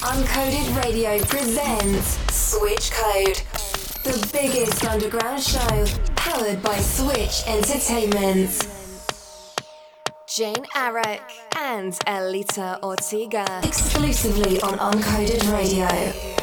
Uncoded Radio presents Switch Code, the biggest underground show powered by Switch Entertainment. Jane Arrak and Elita Ortega exclusively on Uncoded Radio.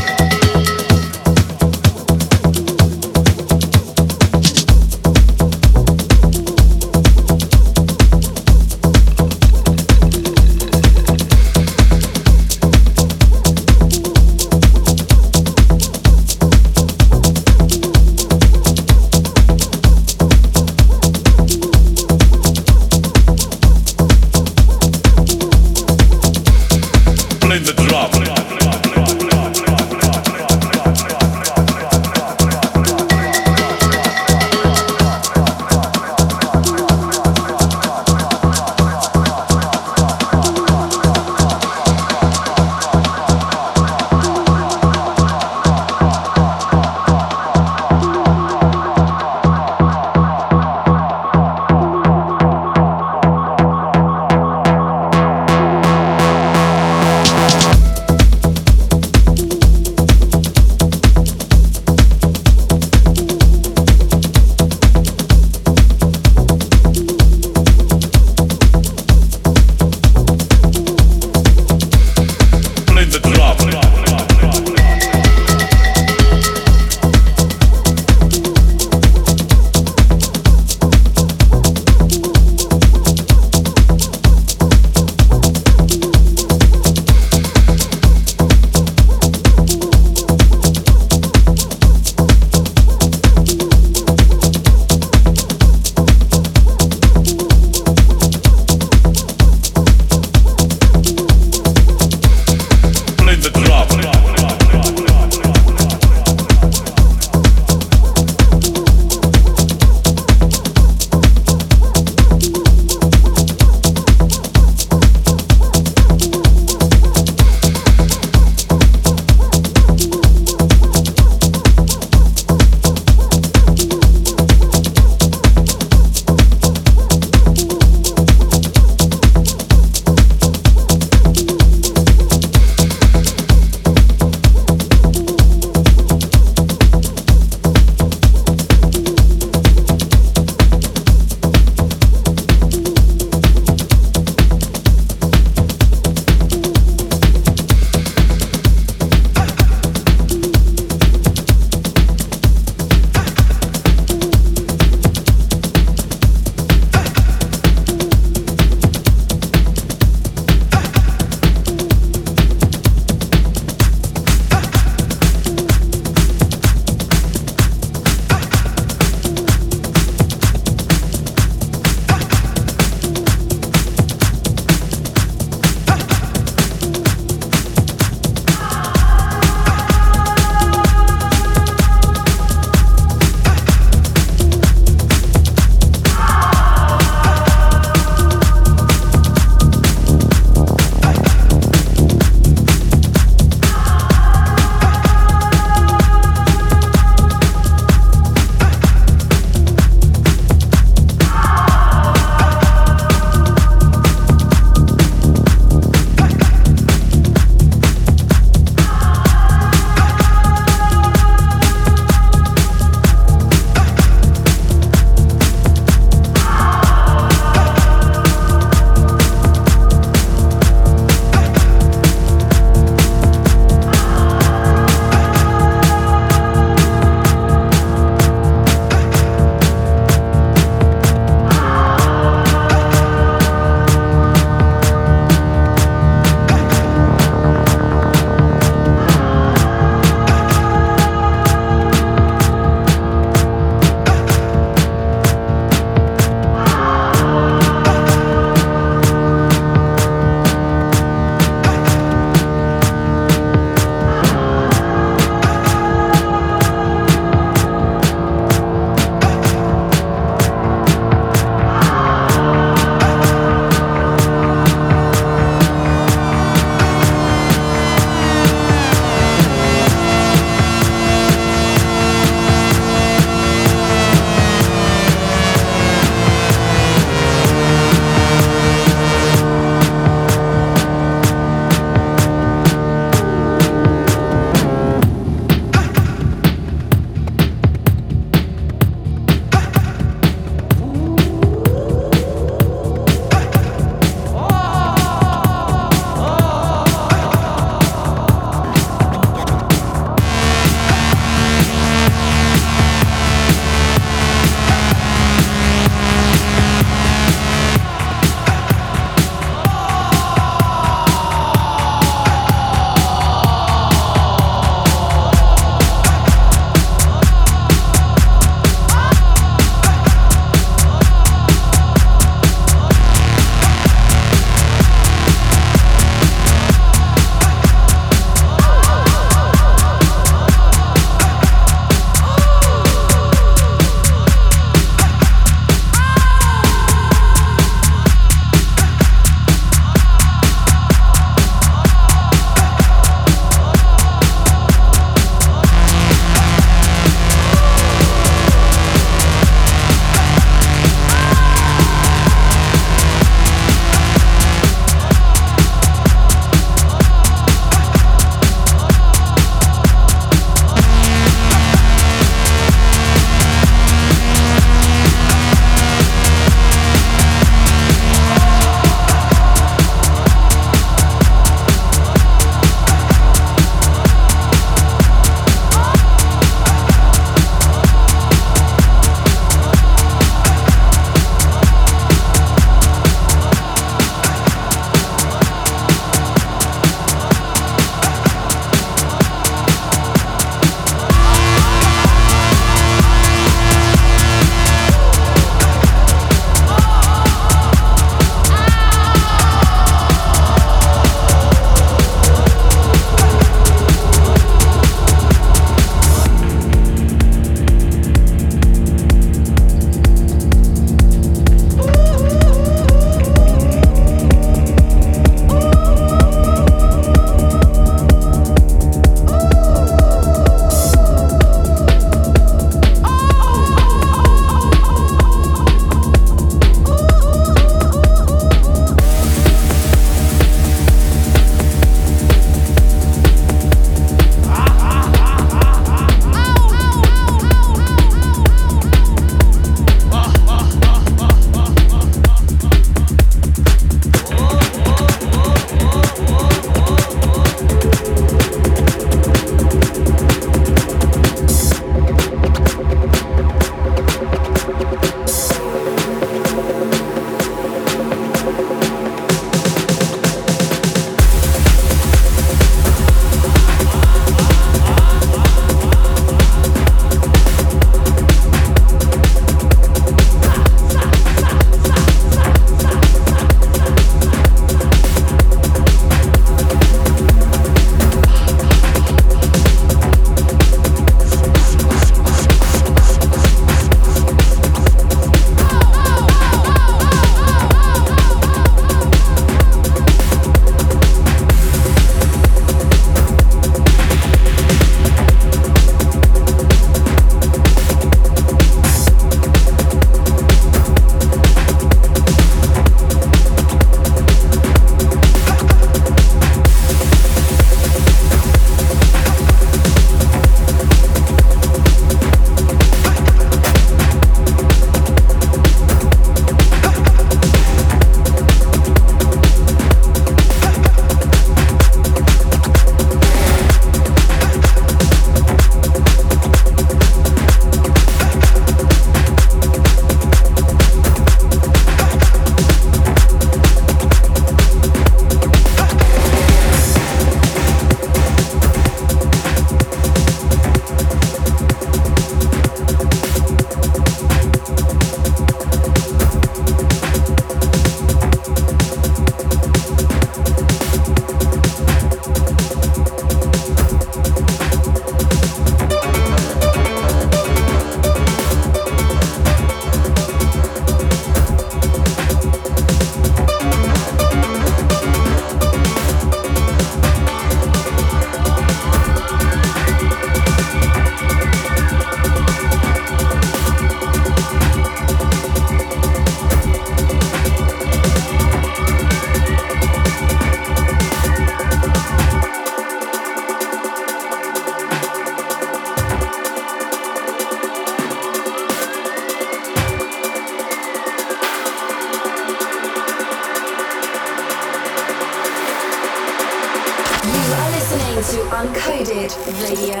You are listening to Uncoded Radio.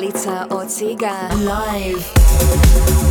Alita Ortega. Live.